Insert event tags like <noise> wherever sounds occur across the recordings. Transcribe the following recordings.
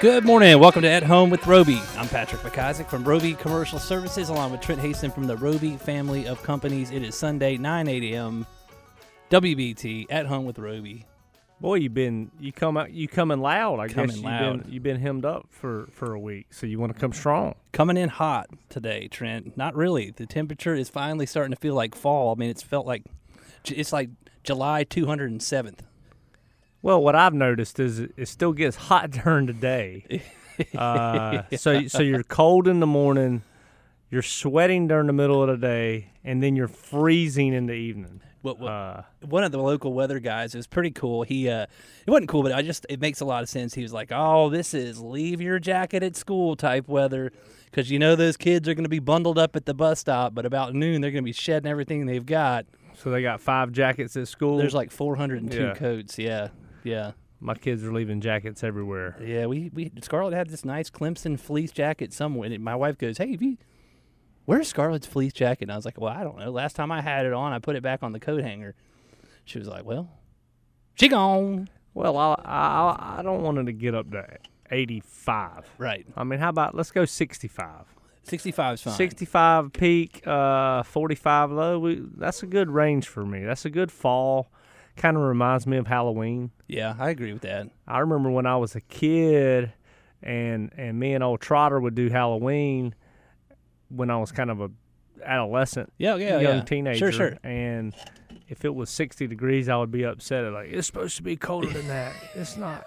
Good morning. Welcome to At Home with Roby. I'm Patrick McIsaac from Roby Commercial Services, along with Trent Haston from the Roby family of companies. It is Sunday, 9 8 a.m. WBT At Home with Roby. Boy, you've been you come out you coming loud. I Coming guess you've loud. been you've been hemmed up for for a week, so you want to come strong. Coming in hot today, Trent. Not really. The temperature is finally starting to feel like fall. I mean, it's felt like it's like July 207th. Well, what I've noticed is it, still gets hot <laughs> during the day. <laughs> Uh, So so you're cold in the morning, you're sweating during the middle of the day, and then you're freezing in the evening. What, what, Uh, one of the local weather guys. It was pretty cool. He uh, it wasn't cool, but I just it makes a lot of sense. He was like, "Oh, this is leave your jacket at school type weather." Because you know those kids are going to be bundled up at the bus stop, but about noon they're going to be shedding everything they've got. so they got five jackets at school. There's like 402 Yeah. coats. Yeah, yeah, my kids are leaving jackets everywhere. yeah. We we Scarlett had this nice Clemson fleece jacket somewhere. And my wife goes, "Hey, have you, where's Scarlett's fleece jacket?" And I was like, "Well, I don't know. Last time I had it on, I put it back on the coat hanger." She was like, "Well, she gone." Well, I I, I don't want her to get up to 85. Right. I mean, how about let's go 65. 65 is fine. 65 peak, uh, 45 low. We, that's a good range for me. That's a good fall. Kind of reminds me of Halloween. Yeah, I agree with that. I remember when I was a kid, and and me and old Trotter would do Halloween when I was kind of a adolescent, Yeah, yeah, young yeah. teenager. Sure, sure. And if it was 60 degrees, I would be upset. Like it's supposed to be colder than that. <laughs> It's not.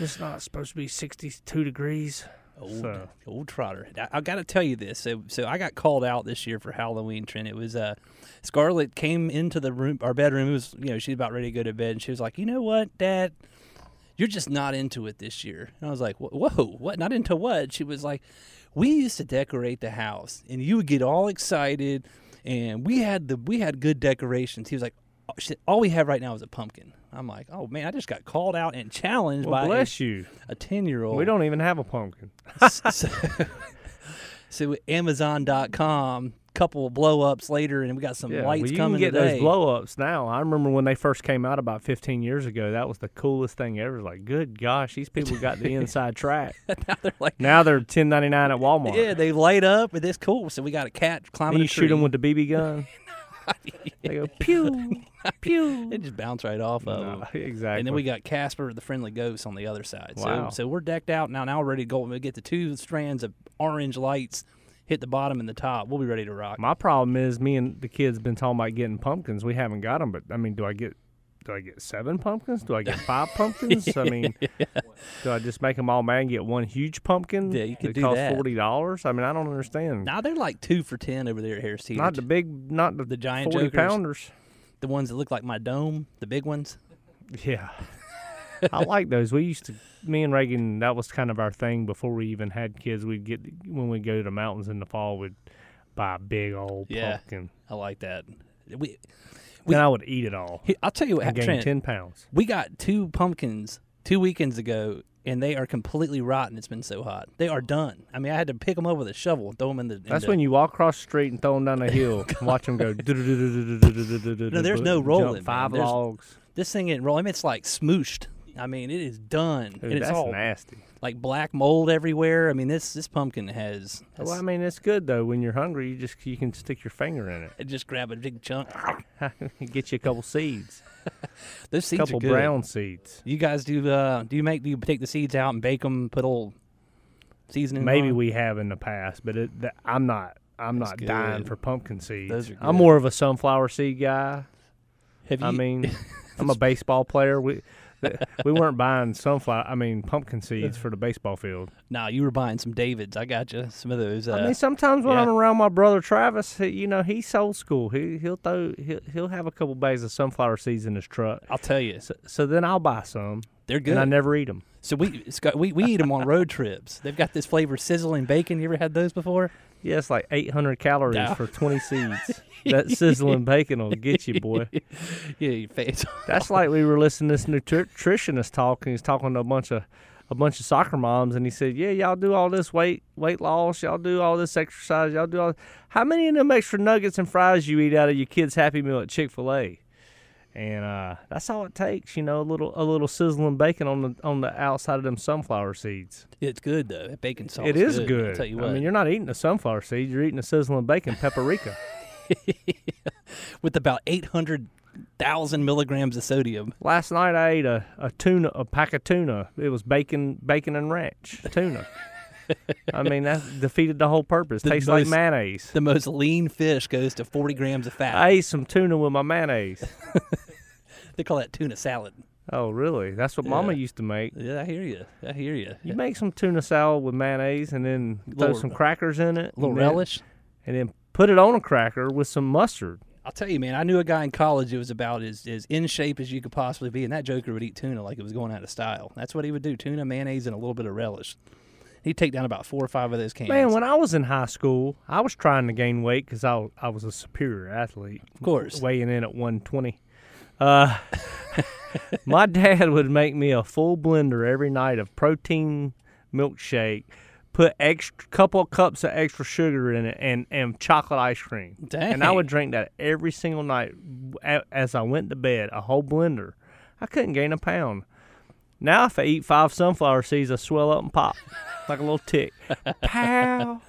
It's not supposed to be 62 degrees. Old, So- old Trotter. I, I got to tell you this. So, so I got called out this year for Halloween. Trent. It was uh, Scarlett came into the room, our bedroom. It was you know she's about ready to go to bed, and she was like, "You know what, Dad." You're just not into it this year. And I was like, "Whoa, what? Not into what?" She was like, "We used to decorate the house, and you would get all excited, and we had the we had good decorations." He was like, "Oh, "All we have right now is a pumpkin." I'm like, "Oh man, I just got called out and challenged Well, by bless you. a ten year old." We don't even have a pumpkin. <laughs> so, so Amazon.com, couple of blow ups later, and we got some Yeah, lights well, you coming can get today. those blow ups now. I remember when they first came out about 15 years ago. That was the coolest thing ever. Like, good gosh, these people got the <laughs> inside track. <laughs> now they're like, Now they're 10.99 at Walmart. yeah, they light up, and it's cool. So we got a cat climbing Then you a shoot them with the BB gun. They go <laughs> pew pew. It just bounce right off of No, them. exactly. And then we got Casper, the friendly ghost, on the other side. Wow. So, so we're decked out now. Now we're ready to go. We get the two strands of orange lights hit the bottom and the top. We'll be ready to rock. My problem is me and the kids been talking about getting pumpkins. We haven't got them, but I mean, do I get do I get seven pumpkins? Do I get <laughs> five pumpkins? I mean, <laughs> do I just make them all mad and get one huge pumpkin? Yeah, you could that do costs that. forty dollars. I mean, I don't understand. Now they're like two for ten over there at Harris Teeter. not the big, not the, The giant forty jokers. pounders. the ones that look like my dome, the big ones. Yeah. <laughs> I like those. We used to, me and Reagan, that was kind of our thing before we even had kids. We'd get, when we go to the mountains in the fall, we'd buy a big old Yeah. pumpkin. I like that. We, then I would eat it all He- I'll tell you what, and gain Trent, 10 pounds. we got two pumpkins two weekends ago, and they are completely rotten. It's been so hot. They are done. I mean, I had to pick them up with a shovel and throw them in the. That's when you walk across the street and throw them down the <laughs> hill and watch them go. No, there's no rolling. Five logs. this thing ain't rolling. It's like smooshed. I mean, it is done, Dude, and it's that's all nasty. Like black mold everywhere. I mean, this this pumpkin has. Well, I mean, it's good though. When you're hungry, you just you can stick your finger in it. <laughs> just grab a big chunk. <laughs> Get you a couple seeds, <laughs> Those a seeds couple are good. brown seeds. You guys do? Uh, do you make? Do you take the seeds out and bake them? Put old seasoning. Maybe on? we have in the past, but it, that, I'm not. I'm That's not dying for pumpkin seeds. Those are good. I'm more of a sunflower seed guy. Have you? I mean, I'm a baseball player. We <laughs> we weren't buying sunflower. I mean, pumpkin seeds for the baseball field. Nah, you were buying some Davids. I got you some of those. Uh, I mean, sometimes when yeah. I'm around my brother Travis, he, you know, he's old school. He he'll throw he'll, he'll have a couple bags of sunflower seeds in his truck. I'll tell you, So, so then I'll buy some, they're good. and I never eat them. so we Scott, we we eat them on road trips. They've got this flavor sizzling bacon. You ever had those before? Yeah, it's like 800 calories No. for 20 seeds. <laughs> that sizzling bacon will get you, boy. <laughs> Yeah, your face. <laughs> That's like we were listening to this nutritionist talk, and he's talking to a bunch of a bunch of soccer moms, and he said, "Yeah, y'all do all this weight weight loss, y'all do all this exercise, y'all do all. How many of them extra nuggets and fries you eat out of your kids' Happy Meal at Chick Fil A?" And uh, that's all it takes, you know, a little a little sizzling bacon on the on the outside of them sunflower seeds. it's good though. That bacon sauce. it is good. good. I'll tell you what. I mean, you're not eating a sunflower seed; you're eating a sizzling bacon paprika. <laughs> with about eight hundred thousand milligrams of sodium. Last night I ate a, a tuna, a pack of tuna. It was bacon, bacon and ranch tuna. I mean, that defeated the whole purpose. The Tastes like mayonnaise. The most lean fish goes to forty grams of fat. I ate some tuna with my mayonnaise. <laughs> they call that tuna salad. Oh, really? That's what Mama used to make. Yeah, I hear you. I hear you. You make some tuna salad with mayonnaise and then throw some crackers in it. a little and then- relish. And then put it on a cracker with some mustard. I'll tell you, man. I knew a guy in college who was about as, as in shape as you could possibly be, and that joker would eat tuna like it was going out of style. That's what he would do: tuna, mayonnaise, and a little bit of relish. He'd take down about four or five of those cans. Man, when I was in high school, I was trying to gain weight because I, I was a superior athlete. of course, weighing in at 120. Uh, <laughs> my dad would make me a full blender every night of protein milkshake, put extra couple of cups of extra sugar in it, and and chocolate ice cream. And I would drink that every single night as I went to bed. A whole blender. I couldn't gain a pound. Now if I eat five sunflower seeds, I swell up and pop like a little tick. <laughs> Pow.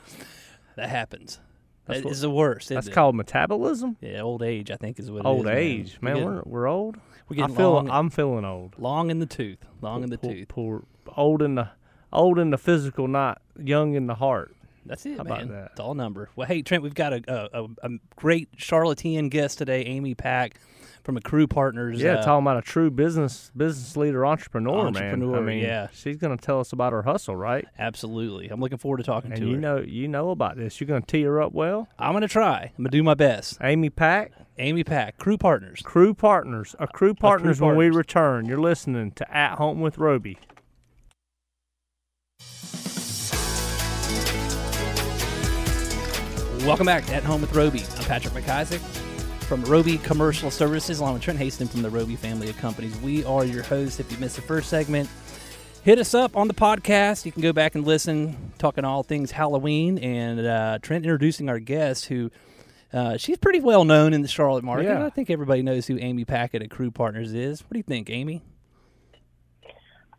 that happens. That's what- is the worst. That's it? called metabolism. yeah, old age. I think is what. it Old is, man. age, We're man. getting- We're, we're old. we're I feel. Long, I'm feeling old. long in the tooth. Long in the poor, tooth. Poor, old in the old in the physical, not young in the heart. That's it, How about man. that? It's all number. Well, hey Trent, we've got a a, a, a great Charlottean guest today, Amy Pack from Accrue Partners. Yeah, uh, talking about a true business business leader, entrepreneur, man. I mean, yeah. she's gonna tell us about her hustle, right? Absolutely. I'm looking forward to talking And to you her. You know, you know about this. You're gonna tee her up well. I'm gonna try. I'm gonna do my best. Amy Pack, Amy Pack, Crew Partners. crew partners, Accrue Partners. when we return, you're listening to At Home with Roby. Welcome back to At Home with Roby. I'm Patrick McIsaac from Roby Commercial Services, along with Trent Haston from the Roby family of companies. We are your hosts. If you missed the first segment, hit us up on the podcast. You can go back and listen, talking all things Halloween, and uh, Trent introducing our guest, who uh, she's pretty well known in the Charlotte market. Yeah. I think everybody knows who Amy Packett at Crew Partners is. What do you think, Amy?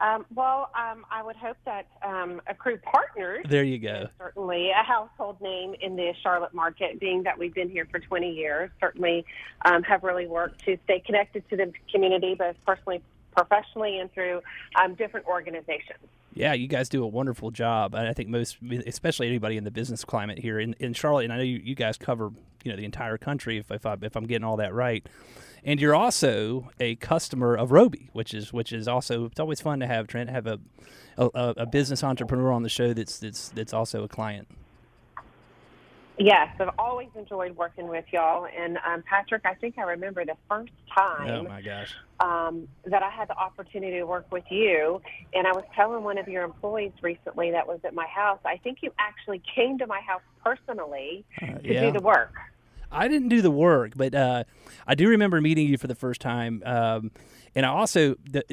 Um, well, um, I would hope that um, Accrue Partners There you go. is certainly a household name in the Charlotte market, being that we've been here for 20 years. Certainly um, have really worked to stay connected to the community, both personally, professionally, and through um, different organizations. Yeah, you guys do a wonderful job. And I think most, especially anybody in the business climate here in, in Charlotte, and I know you, you guys cover you know the entire country. If if, I, if I'm getting all that right, and you're also a customer of Roby, which is which is also it's always fun to have Trent have a a, a business entrepreneur on the show that's that's that's also a client. Yes, I've always enjoyed working with y'all. And um, Patrick, I think I remember the first time Oh my gosh! um, that I had the opportunity to work with you. And I was telling one of your employees recently that was at my house. I think you actually came to my house personally to Uh, yeah. do the work. I didn't do the work, but uh, I do remember meeting you for the first time, um, and I also the,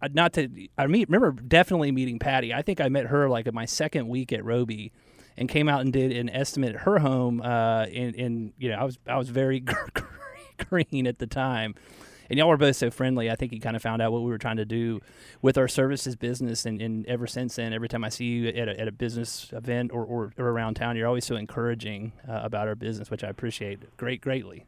uh, not to I meet remember definitely meeting Patty. I think I met her like my second week at Roby, and came out and did an estimate at her home. Uh, and, and you know I was I was very <laughs> green at the time. And y'all were both so friendly. I think you kind of found out what we were trying to do with our services business. And, and ever since then, every time I see you at a, at a business event or, or, or around town, you're always so encouraging uh, about our business, which I appreciate great greatly.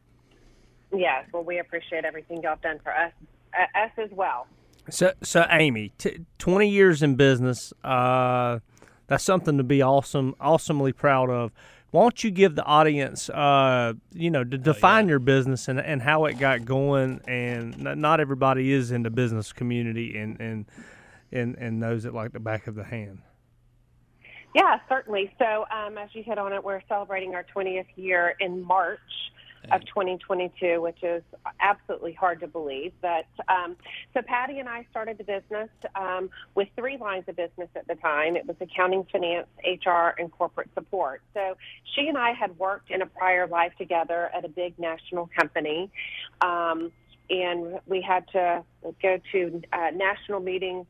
Yes, well, we appreciate everything y'all have done for us, uh, us as well. So, so Amy, t- twenty years in business. Uh, that's something to be awesome, awesomely proud of. Why don't you give the audience, uh, you know, to define your business and, and how it got going? And not everybody is in the business community and and and, and knows it like the back of the hand. Yeah, certainly. So, um, as you hit on it, we're celebrating our 20th year in March of 2022, which is absolutely hard to believe. But um, so Patty and I started the business um, with three lines of business at the time. It was accounting, finance, HR, and corporate support. So she and I had worked in a prior life together at a big national company. Um, and we had to go to uh, national meetings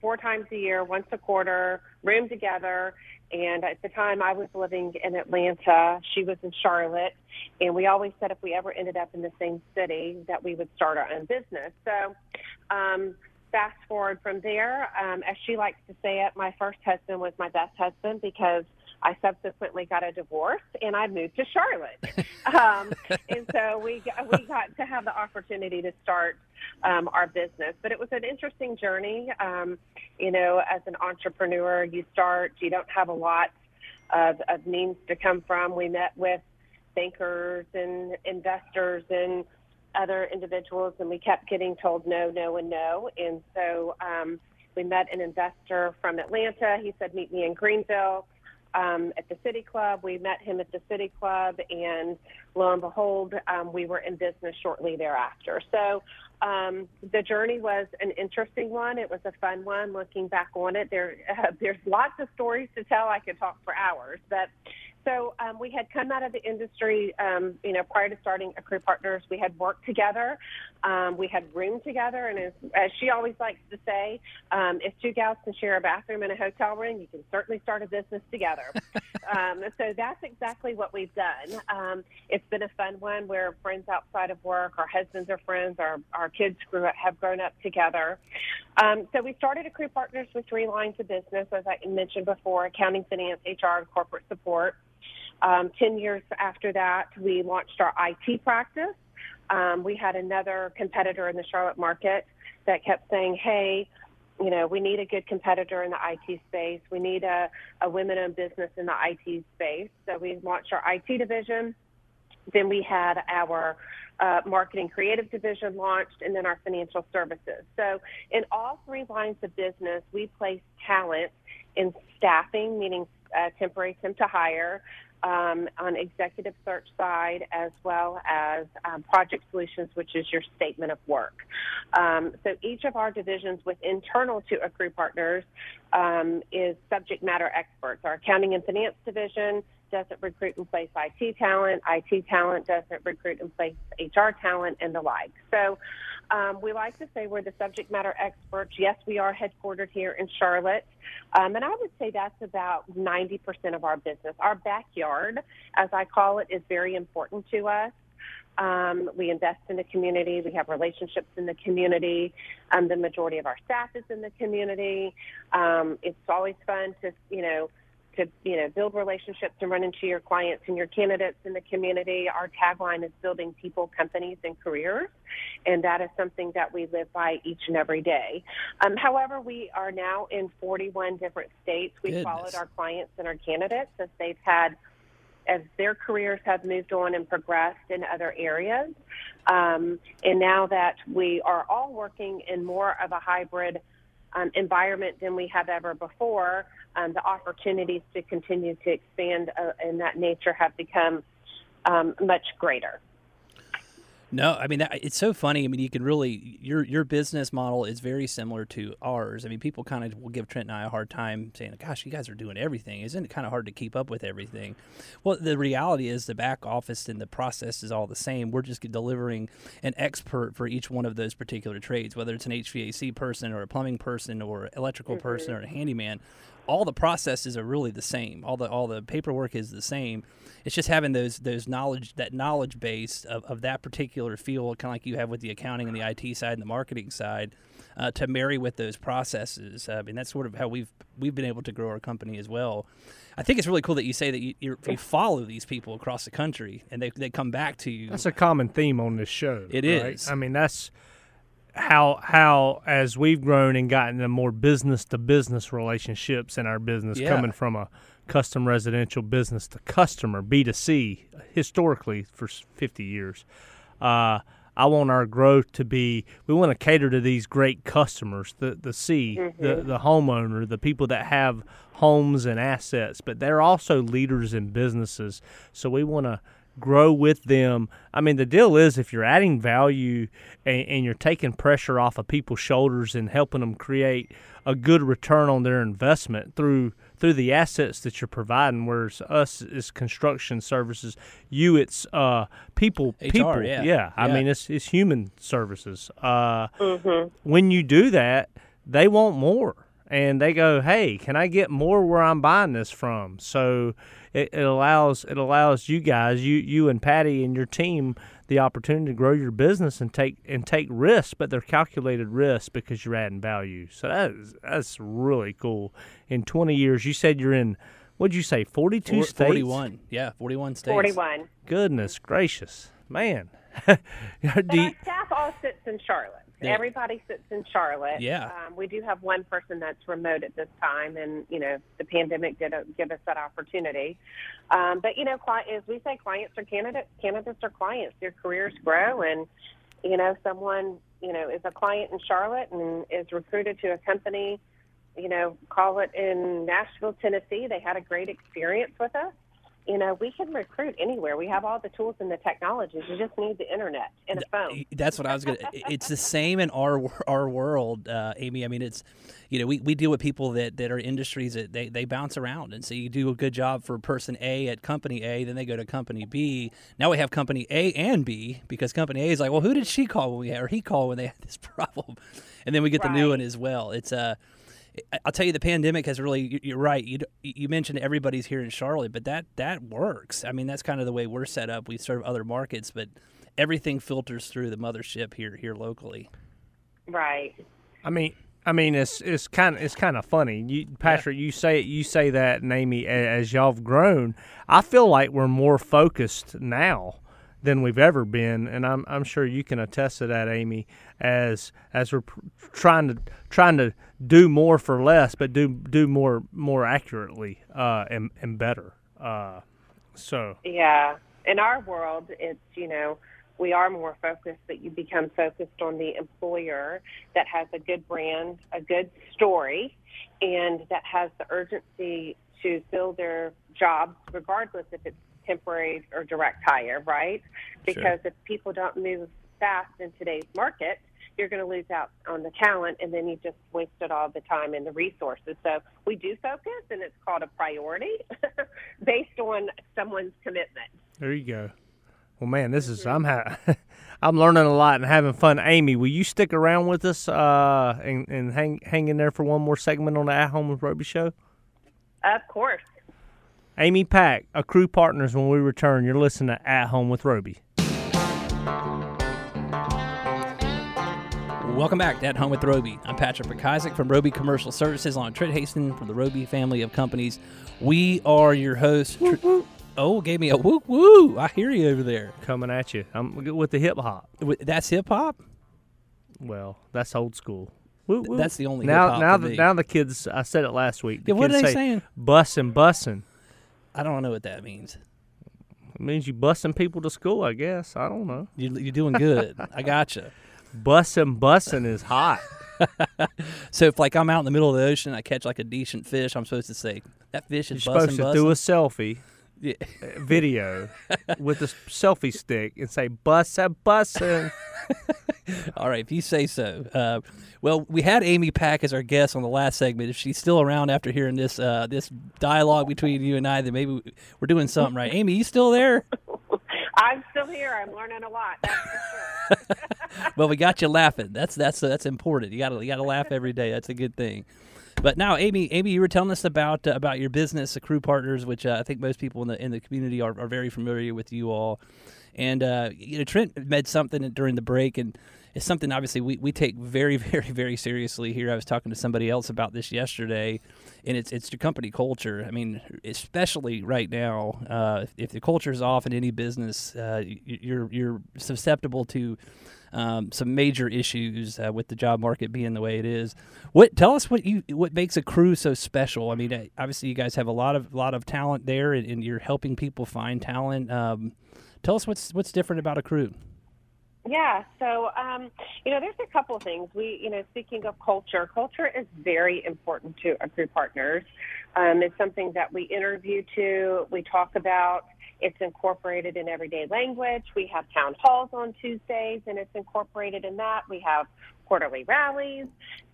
four times a year, once a quarter, room together. And at the time, I was living in Atlanta. She was in Charlotte. And we always said if we ever ended up in the same city, that we would start our own business. So, um, fast forward from there, um, as she likes to say it, my first husband was my best husband because I subsequently got a divorce and I moved to Charlotte. <laughs> um, and so we, we got to have the opportunity to start um, our business. But it was an interesting journey. Um, you know, as an entrepreneur, you start, you don't have a lot of, of means to come from. We met with bankers and investors and other individuals, and we kept getting told no, no, and no. And so um, we met an investor from Atlanta. He said, Meet me in Greenville um, at the City Club. We met him at the City Club, and lo and behold, um, we were in business shortly thereafter. So um, the journey was an interesting one. It was a fun one. Looking back on it, there uh, <laughs> there's lots of stories to tell. I could talk for hours, but so um, we had come out of the industry, um, you know, prior to starting Accrue Partners. We had worked together, um, we had roomed together, and as, as she always likes to say, um, if two gals can share a bathroom in a hotel room, you can certainly start a business together. <laughs> um, so that's exactly what we've done. Um, it's been a fun one. We're friends outside of work. Our husbands are friends. Our our kids grew up, have grown up together. Um, so we started Accrue Partners with three lines of business, as I mentioned before: accounting, finance, HR, and corporate support. Um, 10 years after that, we launched our IT practice. Um, we had another competitor in the Charlotte market that kept saying, hey, you know, we need a good competitor in the IT space. We need a, a women owned business in the IT space. So we launched our IT division. Then we had our uh, marketing creative division launched, and then our financial services. So, in all three lines of business, we place talent in staffing, meaning uh, temporary temp to hire, um, on executive search side as well as um, project solutions, which is your statement of work. Um, so each of our divisions with internal to Accrue Partners um, is subject matter experts. Our accounting and finance division doesn't recruit and place IT talent. IT talent doesn't recruit and place HR talent and the like. So um, we like to say we're the subject matter experts. Yes, we are headquartered here in Charlotte. Um, and I would say that's about 90% of our business. Our backyard, as I call it, is very important to us. Um, we invest in the community. We have relationships in the community. Um, the majority of our staff is in the community. Um, it's always fun to, you know, to you know build relationships and run into your clients and your candidates in the community. Our tagline is building people, companies, and careers, and that is something that we live by each and every day. Um, however, we are now in 41 different states. We've Goodness. followed our clients and our candidates as they've had as their careers have moved on and progressed in other areas. Um, and now that we are all working in more of a hybrid um, environment than we have ever before, um, the opportunities to continue to expand uh, in that nature have become um, much greater. No, I mean that, it's so funny. I mean, you can really your your business model is very similar to ours. I mean, people kind of will give Trent and I a hard time saying, "Gosh, you guys are doing everything. Isn't it kind of hard to keep up with everything?" Well, the reality is the back office and the process is all the same. We're just delivering an expert for each one of those particular trades, whether it's an HVAC person or a plumbing person or electrical mm-hmm. person or a handyman. All the processes are really the same. All the all the paperwork is the same. It's just having those those knowledge that knowledge base of, of that particular field, kind of like you have with the accounting and the IT side and the marketing side, uh, to marry with those processes. Uh, I mean, that's sort of how we've we've been able to grow our company as well. I think it's really cool that you say that you, you're, you follow these people across the country and they, they come back to you. That's a common theme on this show. It is. is. I mean, that's how how as we've grown and gotten the more business to business relationships in our business Yeah. coming from a custom residential business to customer B2C historically for 50 years. Uh, I want our growth to be. We want to cater to these great customers, the the C, mm-hmm. the the homeowner, the people that have homes and assets, but they're also leaders in businesses. So we want to grow with them. I mean, the deal is if you're adding value and, and, you're taking pressure off of people's shoulders and helping them create a good return on their investment through through the assets that you're providing. Whereas us is construction services, you it's uh, people, HR, people. Yeah. yeah. I mean it's it's human services. Uh, mm-hmm. When you do that, they want more and they go, "Hey, can I get more where I'm buying this from?" So it, it allows it allows you guys, you you and Patty and your team, the opportunity to grow your business and take and take risks, but they're calculated risks because you're adding value. So that is that's really cool. In 20 years, you said you're in. What'd you say? 42 Four, states. 41. Yeah, 41 states. 41. Goodness gracious, man. <laughs> You, staff all sits in Charlotte. Yeah. Everybody sits in Charlotte. Yeah. Um, we do have one person that's remote at this time, and you know the pandemic did a, give us that opportunity. Um, but you know, as we say, clients are candidates. Candidates are clients. Their careers grow, and you know, someone you know is a client in Charlotte and is recruited to a company. You know, call it in Nashville, Tennessee. They had a great experience with us you know, we can recruit anywhere. We have all the tools and the technologies. You just need the internet and a phone. That's what I was going to. It's the same in our our world, uh, Amy. I mean, it's you know, we, we deal with people that, that are industries that they, they bounce around. And so you do a good job for person A at company A, then they go to company B. Now we have company A and B because company A is like, well, who did she call when we had, or he call when they had this <laughs> problem? And then we get right. the new one as well. It's a, uh, I'll tell you, the pandemic has really. You're right. You you mentioned everybody's here in Charlotte, but that that works. I mean, that's kind of the way we're set up. We serve other markets, but everything filters through the mothership here here locally. Right. I mean, I mean, it's it's kind of it's kind of funny. You, Patrick, yeah. you say you say that, and Amy, as y'all have grown, I feel like we're more focused now than we've ever been, and I'm I'm sure you can attest to that, Amy. As as we're trying to trying to do more for less, but do do more more accurately uh, and and better. Uh, so yeah, in our world, it's you know we are more focused, but you become focused on the employer that has a good brand, a good story, and that has the urgency to fill their jobs, regardless if it's temporary or direct hire, right? Because sure. if people don't move fast in today's market, you're going to lose out on the talent and then you just wasted all the time and the resources. So we do focus and it's called a priority <laughs> based on someone's commitment. There you go. Well, man, this is I'm ha- <laughs> I'm learning a lot and having fun. Amy, will you stick around with us uh, and, and hang hang in there for one more segment on the At Home with Roby show? Of course. Amy Pack, Accrue Partners when we return. You're listening to At Home with Roby. Welcome back to At Home with Roby. I'm Patrick McIsaac from Roby Commercial Services on Trent Hastings from the Roby family of companies. We are your hosts. Oh, gave me a woo woo. I hear you over there. Coming at you. I'm with the hip hop. That's hip hop? Well, that's old school. Woo, woo. That's the only now. now the now the kids. I said it last week. The yeah, what are they say, saying? Bussin', bussin'. I don't know what that means. It means you busing people to school, I guess. I don't know. You, you're doing good. <laughs> I gotcha. Bussin', bussin' is hot. <laughs> so if like I'm out in the middle of the ocean, I catch like a decent fish, I'm supposed to say that fish is You're bussin', supposed to do a selfie <laughs> yeah. video with a selfie stick and say bussin', bussin'. <laughs> All right, if you say so. Uh, well, we had Amy Pack as our guest on the last segment. If she's still around after hearing this uh, this dialogue between you and I, then maybe we're doing something right. Amy, you still there? I'm still here. I'm learning a lot. Sure. <laughs> well, we got you laughing. That's that's that's important. You got to you got to laugh every day. That's a good thing. But now, Amy, Amy, you were telling us about uh, about your business, the Crew Partners, which uh, I think most people in the in the community are, are very familiar with you all. And uh, you know, Trent made something during the break, and it's something obviously we, we take very, <laughs> very, very seriously here. I was talking to somebody else about this yesterday, and it's it's the company culture. I mean, especially right now, uh, if the culture is off in any business, uh, you're you're susceptible to um, some major issues uh, with the job market being the way it is. What tell us what you what makes Accrue so special? I mean, obviously you guys have a lot of lot of talent there, and, and you're helping people find talent. Um, tell us what's what's different about Accrue. Yeah, so um, you know, there's a couple of things. We, you know, speaking of culture, culture is very important to Accrue Partners. Um, it's something that we interview to, we talk about. It's incorporated in everyday language. We have town halls on Tuesdays, and it's incorporated in that. We have quarterly rallies,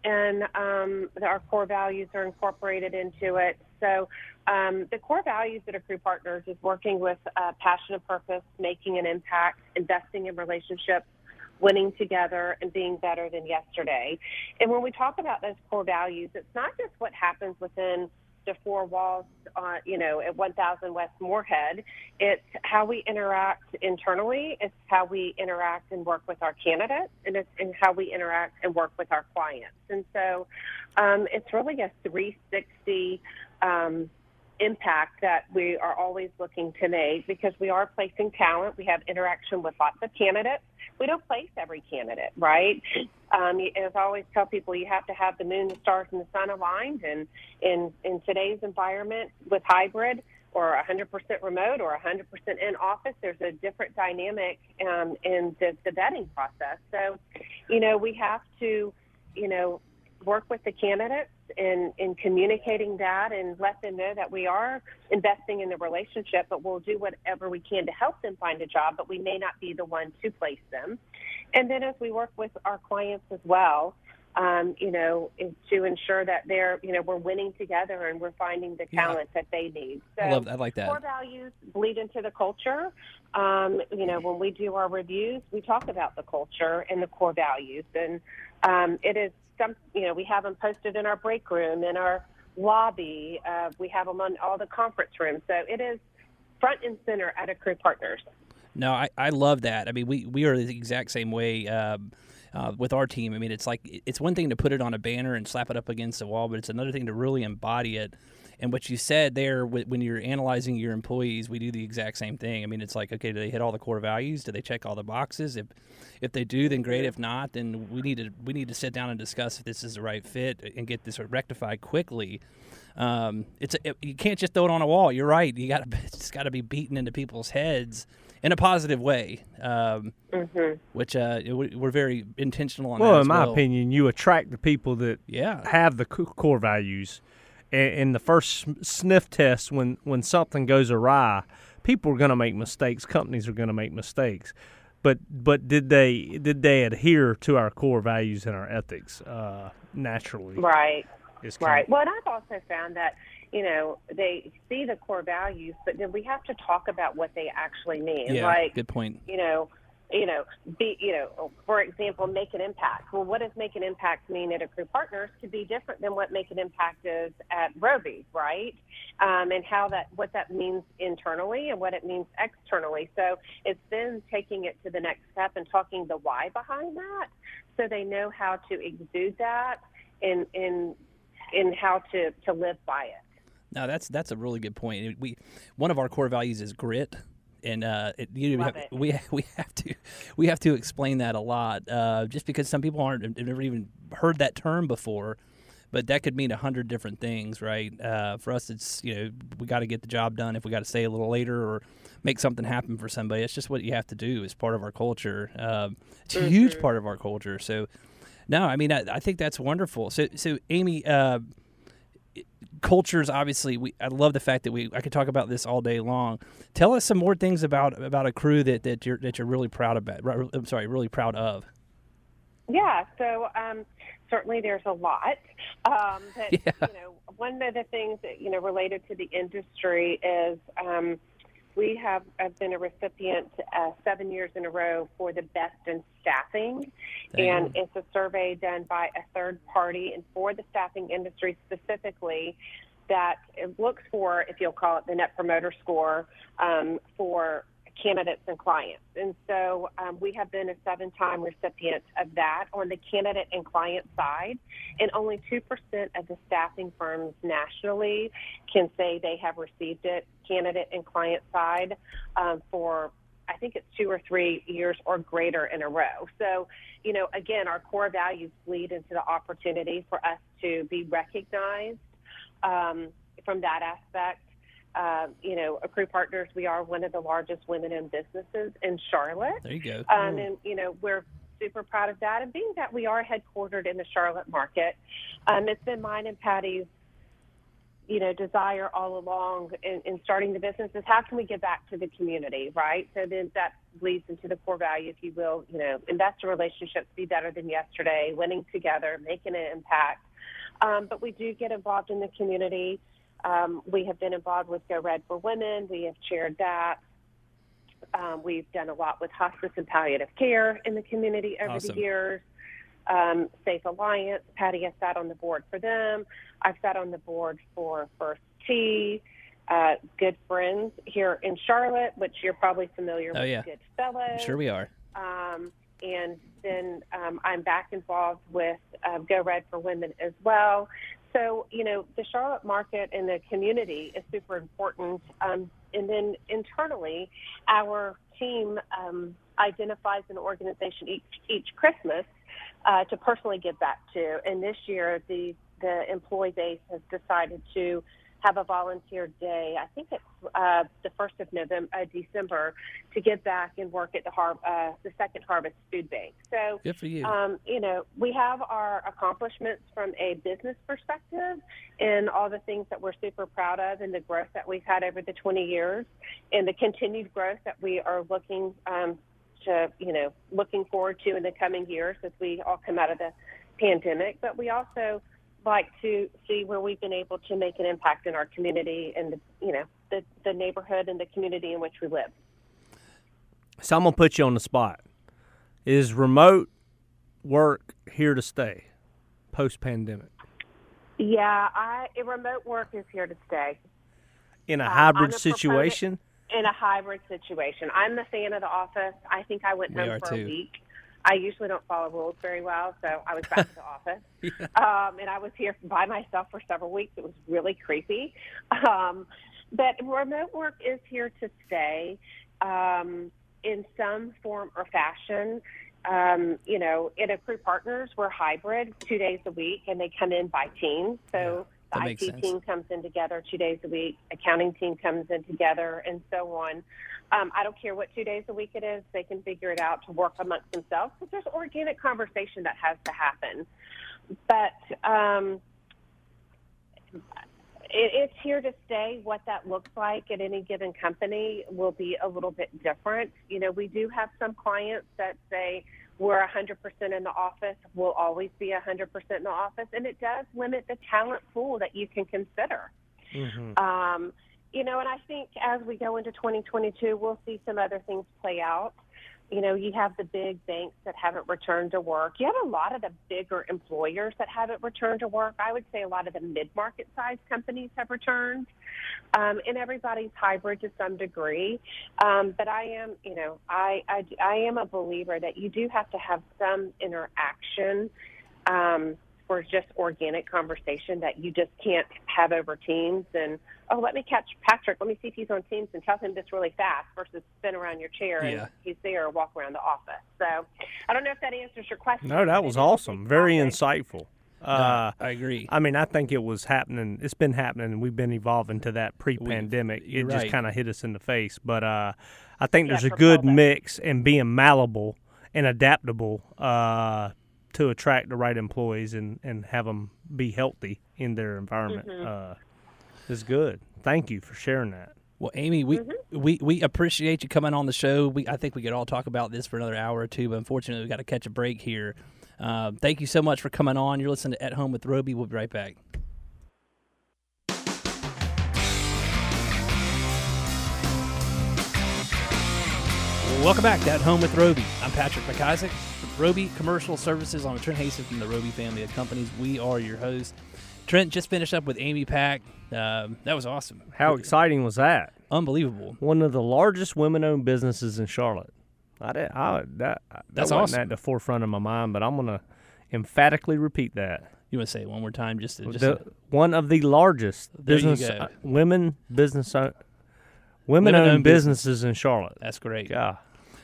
and um, our core values are incorporated into it. So, um, the core values at Crew Partners is working with uh, passion and purpose, making an impact, investing in relationships, winning together, and being better than yesterday. And when we talk about those core values, it's not just what happens within the four walls, uh, you know, at 1000 West Morehead. It's how we interact internally. It's how we interact and work with our candidates, and it's and how we interact and work with our clients. And so, um, it's really a 360 um, impact that we are always looking to make because we are placing talent. We have interaction with lots of candidates. We don't place every candidate, right? Um, as I always tell people, you have to have the moon, the stars, and the sun aligned. And in in today's environment with hybrid or 100% remote or 100% in office, there's a different dynamic um, in the, the vetting process. So, you know, we have to, you know, work with the candidates in, in communicating that and let them know that we are investing in the relationship, but we'll do whatever we can to help them find a job, but we may not be the one to place them. And then as we work with our clients as well, um, you know, to ensure that they're, you know, we're winning together and we're finding the talent yeah. that they need. So I love, I like that. Core values bleed into the culture. Um, you know, when we do our reviews, we talk about the culture and the core values, and um, it is some, you know, we have them posted in our break room, in our lobby. Uh, we have them on all the conference rooms. So it is front and center at Accrue Partners. No, I, I love that. I mean, we, we are the exact same way um, uh, with our team. I mean, it's like it's one thing to put it on a banner and slap it up against the wall, but it's another thing to really embody it. And what you said there, when you're analyzing your employees, we do the exact same thing. I mean, it's like, okay, do they hit all the core values? Do they check all the boxes? If if they do, then great. If not, then we need to we need to sit down and discuss if this is the right fit and get this rectified quickly. Um, it's it, you can't just throw it on a wall. You're right. You got to <laughs> it's got to be beaten into people's heads in a positive way, um, mm-hmm. which uh, we're very intentional on. Well, in my well. opinion, you attract the people that yeah. have the core values in the first sniff test when when something goes awry people are going to make mistakes. Companies are going to make mistakes. But but did they did they adhere to our core values and our ethics uh, naturally? Right. Right. Well and i've also found that you know they see the core values but then we have to talk about what they actually mean. Yeah, like good point. you know you know, be, you know, for example, make an impact. Well, what does make an impact mean at Crew Partners could be different than what make an impact is at Roby, right? Um, and how that, what that means internally and what it means externally. So it's then taking it to the next step and talking the why behind that, so they know how to exude that in in in how to to live by it. Now that's that's a really good point. We one of our core values is grit and uh, it, you have, it. we <laughs> we have to we have to explain that a lot, uh, just because some people aren't have never even heard that term before, but that could mean a hundred different things, right? Uh, for us, it's you know we got to get the job done. If we got to stay a little later or make something happen for somebody, it's just what you have to do. It's part of our culture. Um, it's a huge part of our culture. So, no, I mean I, I think that's wonderful. So, so Amy uh, cultures obviously we I love the fact that we I could talk about this all day long. Tell us some more things about about Accrue that, that you're that you're really proud about. I'm sorry, really proud of. Yeah, so um, certainly there's a lot. Um, but <laughs> yeah. you know, one of the things that you know related to the industry is um, we have I've been a recipient uh, seven years in a row for the best in staffing, Damn. and it's a survey done by a third party and for the staffing industry specifically that looks for, if you'll call it the Net Promoter Score, um, for candidates and clients. And so um, we have been a seven time recipient of that on the candidate and client side. And only 2% of the staffing firms nationally can say they have received it, candidate and client side, um, for I think it's two or three years or greater in a row. So, you know, again, our core values lead into the opportunity for us to be recognized um, from that aspect. Uh, you know, Accrue Partners, we are one of the largest women-owned businesses in Charlotte. There you go. Um, and, you know, we're super proud of that. And being that we are headquartered in the Charlotte market, um, it's been mine and Patty's you know, desire all along in, in, starting the business is how can we give back to the community, right? So then that leads into the core value, if you will, you know, investor relationships be better than yesterday, winning together, making an impact. Um, but we do get involved in the community. Um, we have been involved with Go Red for Women. We have chaired that. Um, we've done a lot with hospice and palliative care in the community over awesome. the years um, Safe Alliance. Patty has sat on the board for them. I've sat on the board for First Tee. Uh, good friends here in Charlotte, which you're probably familiar oh, with. Yeah. Good Fellows. Sure, we are. Um, and then um, I'm back involved with uh, Go Red for Women as well. So, you know, the Charlotte market and the community is super important. Um, and then internally, our team um, identifies an organization each, each Christmas uh, to personally give back to. And this year, the the employee base has decided to have a volunteer day. I think it's uh, the first of November, uh, December, to give back and work at the har- uh, the Second Harvest Food Bank. So, good for you. Um, you know, we have our accomplishments from a business perspective, and all the things that we're super proud of, and the growth that we've had over the 20 years, and the continued growth that we are looking um, to, you know, looking forward to in the coming years as we all come out of the pandemic. But we also like to see where we've been able to make an impact in our community and, the, you know, the, the neighborhood and the community in which we live. So I'm gonna put you on the spot. Is remote work here to stay post pandemic? Yeah, I remote work is here to stay. In a Um, hybrid I'm a situation? in a hybrid situation. I'm the fan of the office. I think I went We home are for too. a week. I usually don't follow rules very well, so I was back to the <laughs> office. Um, and I was here by myself for several weeks. It was really creepy. Um, but remote work is here to stay um, in some form or fashion. Um, you know, in Accrue Partners, we're hybrid two days a week, and they come in by teams. So that the IT team comes in together two days a week, accounting team comes in together, and so on. Um, I don't care what two days a week it is; they can figure it out to work amongst themselves because there's organic conversation that has to happen. But um, it, it's here to stay. What that looks like at any given company will be a little bit different. You know, we do have some clients that say we're 100% in the office, we'll always be 100% in the office, and it does limit the talent pool that you can consider. Mm-hmm. Um, you know, and I think as we go into 2022, we'll see some other things play out. You know, you have the big banks that haven't returned to work. You have a lot of the bigger employers that haven't returned to work. I would say a lot of the mid-market size companies have returned, um, and everybody's hybrid to some degree. Um, but I am, you know, I, I I am a believer that you do have to have some interaction. Um, for just organic conversation that you just can't have over Teams and oh let me catch Patrick let me see if he's on Teams and tell him this really fast versus spin around your chair Yeah. and he's there or walk around the office. So I don't know if that answers your question. No, that was it is a awesome. Very topic. insightful. Uh, I agree. I mean, I think it was happening. It's been happening, and we've been evolving to that pre-pandemic. It you're just kind of hit us in the face. But uh, I think Yeah, there's a good mix and being malleable and adaptable uh, to attract the right employees and, and have them be healthy in their environment. Mm-hmm. Uh, is good. Thank you for sharing that. Well, Amy, we, Mm-hmm. we we appreciate you coming on the show. We I think we could all talk about this for another hour or two, but unfortunately, we got to catch a break here. Uh, thank you so much for coming on. You're listening to At Home with Roby. We'll be right back. Welcome back to At Home with Roby. I'm Patrick McIsaac. Roby Commercial Services on Trent Hastings from the Roby family of companies. We are your host. Trent just finished up with Amy Pack. Um, that was awesome. How exciting was that? Unbelievable. One of the largest women-owned businesses in Charlotte. I, did, I that that That's awesome. at the forefront of my mind, but I'm gonna emphatically repeat that. You want to say it one more time, just to, just the, one of the largest business uh, women business uh, Women-owned women-owned business. businesses in Charlotte. that's great. Yeah.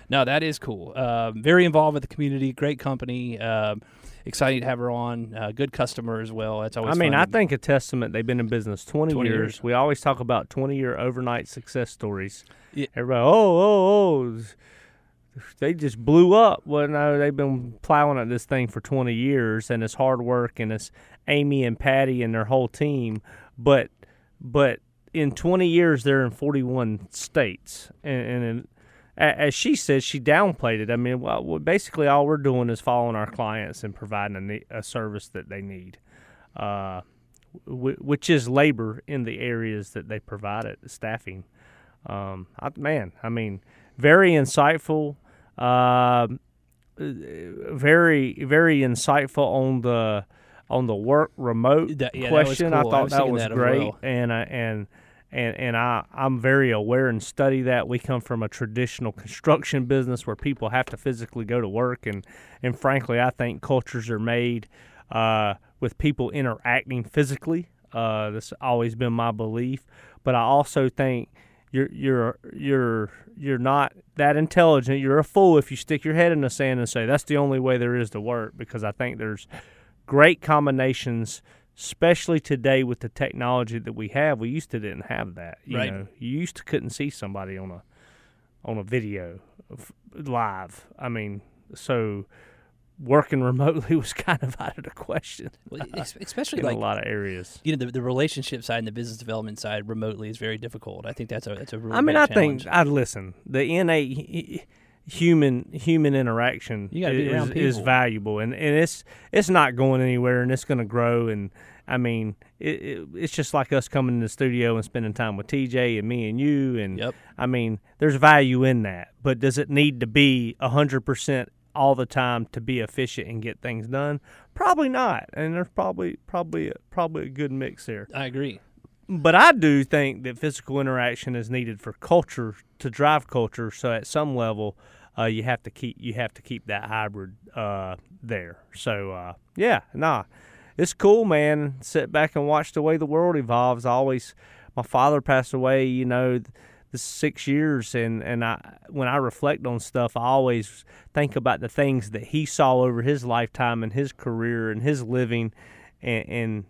No, that is cool. Um, very involved with the community. Great company. Um, exciting to have her on. Uh, good customer as well. That's always. I mean, fun. I think a testament they've been in business 20, 20 years. years. We always talk about 20 year overnight success stories. Yeah. Everybody, oh, oh, oh, they just blew up. Well, no, they've been plowing at this thing for 20 years, and it's hard work, and it's Amy and Patty and their whole team. But, but in 20 years, they're in 41 states, and, and as she said, she downplayed it. I mean, well, basically, all we're doing is following our clients and providing a, a service that they need, uh, w- which is labor in the areas that they provide it, staffing. Um, I, man, I mean, very insightful, um very, very insightful on the on the work remote That- yeah, question. cool. I I thought was that was that great, well. and I and and and I I'm very aware and study that. We come from a traditional construction business where people have to physically go to work, and and frankly, I think cultures are made uh, with people interacting physically. Uh, that's always been my belief, but I also think you're you're you're you're not that intelligent. You're a fool if you stick your head in the sand and say that's the only way there is to work. Because I think there's great combinations, especially today with the technology that we have. We used to didn't have that. You Right. know, you used to couldn't see somebody on a on a video f- live. I mean, so working <laughs> remotely was kind of out of the question Well, especially in like a lot of areas. you know the, the relationship side and the business development side remotely is very difficult. I think that's a that's a really I mean, I think. I listen. The innate human human interaction You gotta be is, is valuable, and, and it's it's not going anywhere, and it's going to grow. And I mean, it, it, it's just like us coming in the studio and spending time with TJ and me and you. And Yep. I mean, there's value in that, but does it need to be hundred percent all the time to be efficient and get things done? Probably not. And there's probably probably probably a good mix there I agree. But I do think that physical interaction is needed for culture to drive culture. So at some level, uh, you have to keep you have to keep that hybrid uh, there. So uh, yeah, nah, it's cool, man. Sit back and watch the way the world evolves. I always, my father passed away, you know, the six years, and and I when I reflect on stuff, I always think about the things that he saw over his lifetime and his career and his living, and. and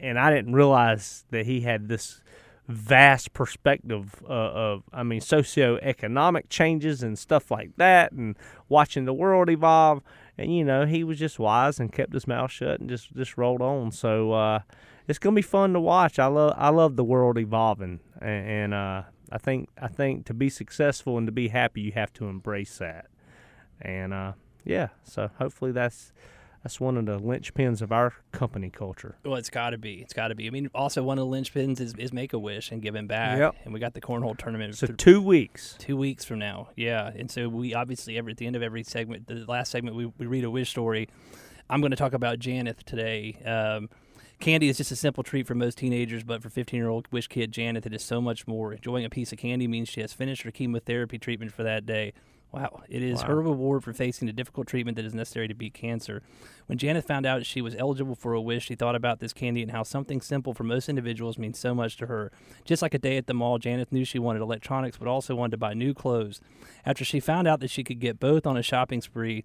and, I didn't realize that he had this vast perspective uh, of, I mean, socioeconomic changes and stuff like that, and watching the world evolve. And you know, he was just wise and kept his mouth shut and just just rolled on. So uh, it's gonna be fun to watch. I love I love the world evolving, and, and uh, I think I think to be successful and to be happy, you have to embrace that. And uh, yeah, so hopefully that's that's one of the linchpins of our company culture. Well, it's got to be. It's got to be. I mean, also one of the linchpins is, is Make a Wish and giving back. Yep. And we got the cornhole tournament So th- two weeks. two weeks from now. Yeah. And so we obviously every at the end of every segment, the last segment, we, we read a wish story. I'm going to talk about Janeth today. Um, candy is just a simple treat for most teenagers, but for 15 year old wish kid Janeth, it is so much more. Enjoying a piece of candy means she has finished her chemotherapy treatment for that day. Wow. It is her reward for facing the difficult treatment that is necessary to beat cancer. When Janet found out she was eligible for a wish, she thought about this candy and how something simple for most individuals means so much to her. Just like a day at the mall, Janet knew she wanted electronics but also wanted to buy new clothes. After she found out that she could get both on a shopping spree,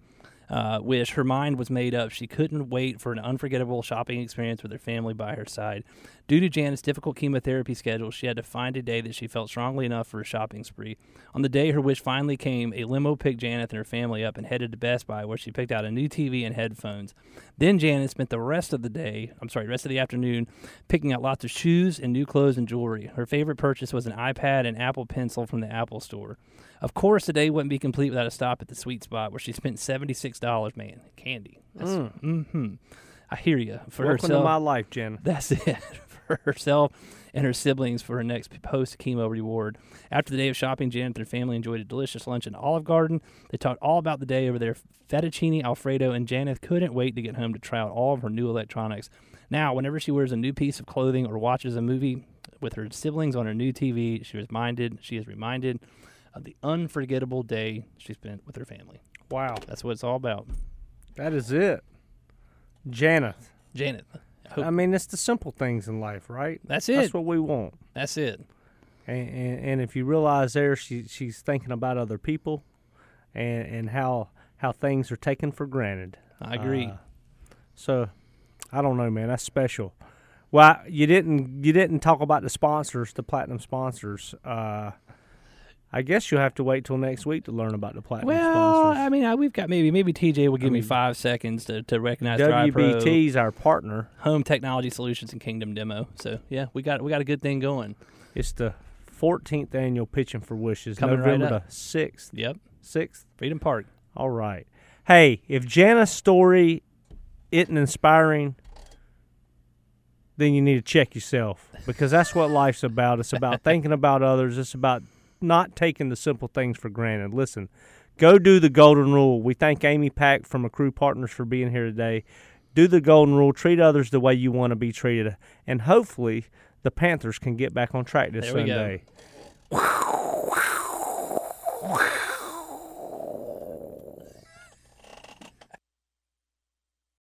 uh, wish her mind was made up. She couldn't wait for an unforgettable shopping experience with her family by her side. Due to Janet's difficult chemotherapy schedule, she had to find a day that she felt strongly enough for a shopping spree. On the day her wish finally came, a limo picked Janet and her family up and headed to Best Buy, where she picked out a new TV and headphones. Then Janet spent the rest of the day, I'm sorry, rest of the afternoon, picking out lots of shoes and new clothes and jewelry. Her favorite purchase was an iPad and Apple Pencil from the Apple Store. Of course, the day wouldn't be complete without a stop at the sweet spot where she spent seventy-six dollars. Man, candy. That's, mm-hmm. I hear you. For Welcome herself, to my life, Jen. that's <laughs> it for herself and her siblings for her next post chemo reward. After the day of shopping, Janet and her family enjoyed a delicious lunch in Olive Garden. They talked all about the day over their fettuccine alfredo, and Janet couldn't wait to get home to try out all of her new electronics. Now, whenever she wears a new piece of clothing or watches a movie, with her siblings on her new TV. She was reminded. She is reminded of the unforgettable day she spent with her family. Wow, That's what it's all about. that is it. Janet. Janet, I I mean, it's the simple things in life, right? that's it. That's what we want. that's it. And, and, and if you realize there, she she's thinking about other people, and and how how things are taken for granted. I agree. Uh, so, I don't know, man. That's special. Well, you didn't you didn't talk about the sponsors, the platinum sponsors. Uh, I guess you'll have to wait till next week to learn about the platinum well, sponsors. I mean, I, we've got maybe maybe TJ will give me mean, five seconds to, to recognize WBT's our partner. Home Technology Solutions and Kingdom Demo. So yeah, we got we got a good thing going. It's the 14th annual Pitching for Wishes, Coming right November up. the 6th. Yep, 6th. Freedom Park. All right. Hey, if Jana's story isn't inspiring, then you need to check yourself because that's what life's about. It's about thinking about others. It's about not taking the simple things for granted. Listen, go do the golden rule. We thank Amy Pack from Accrue Partners for being here today. Do the golden rule. Treat others the way you want to be treated, and hopefully the Panthers can get back on track this There we go. Sunday. <laughs>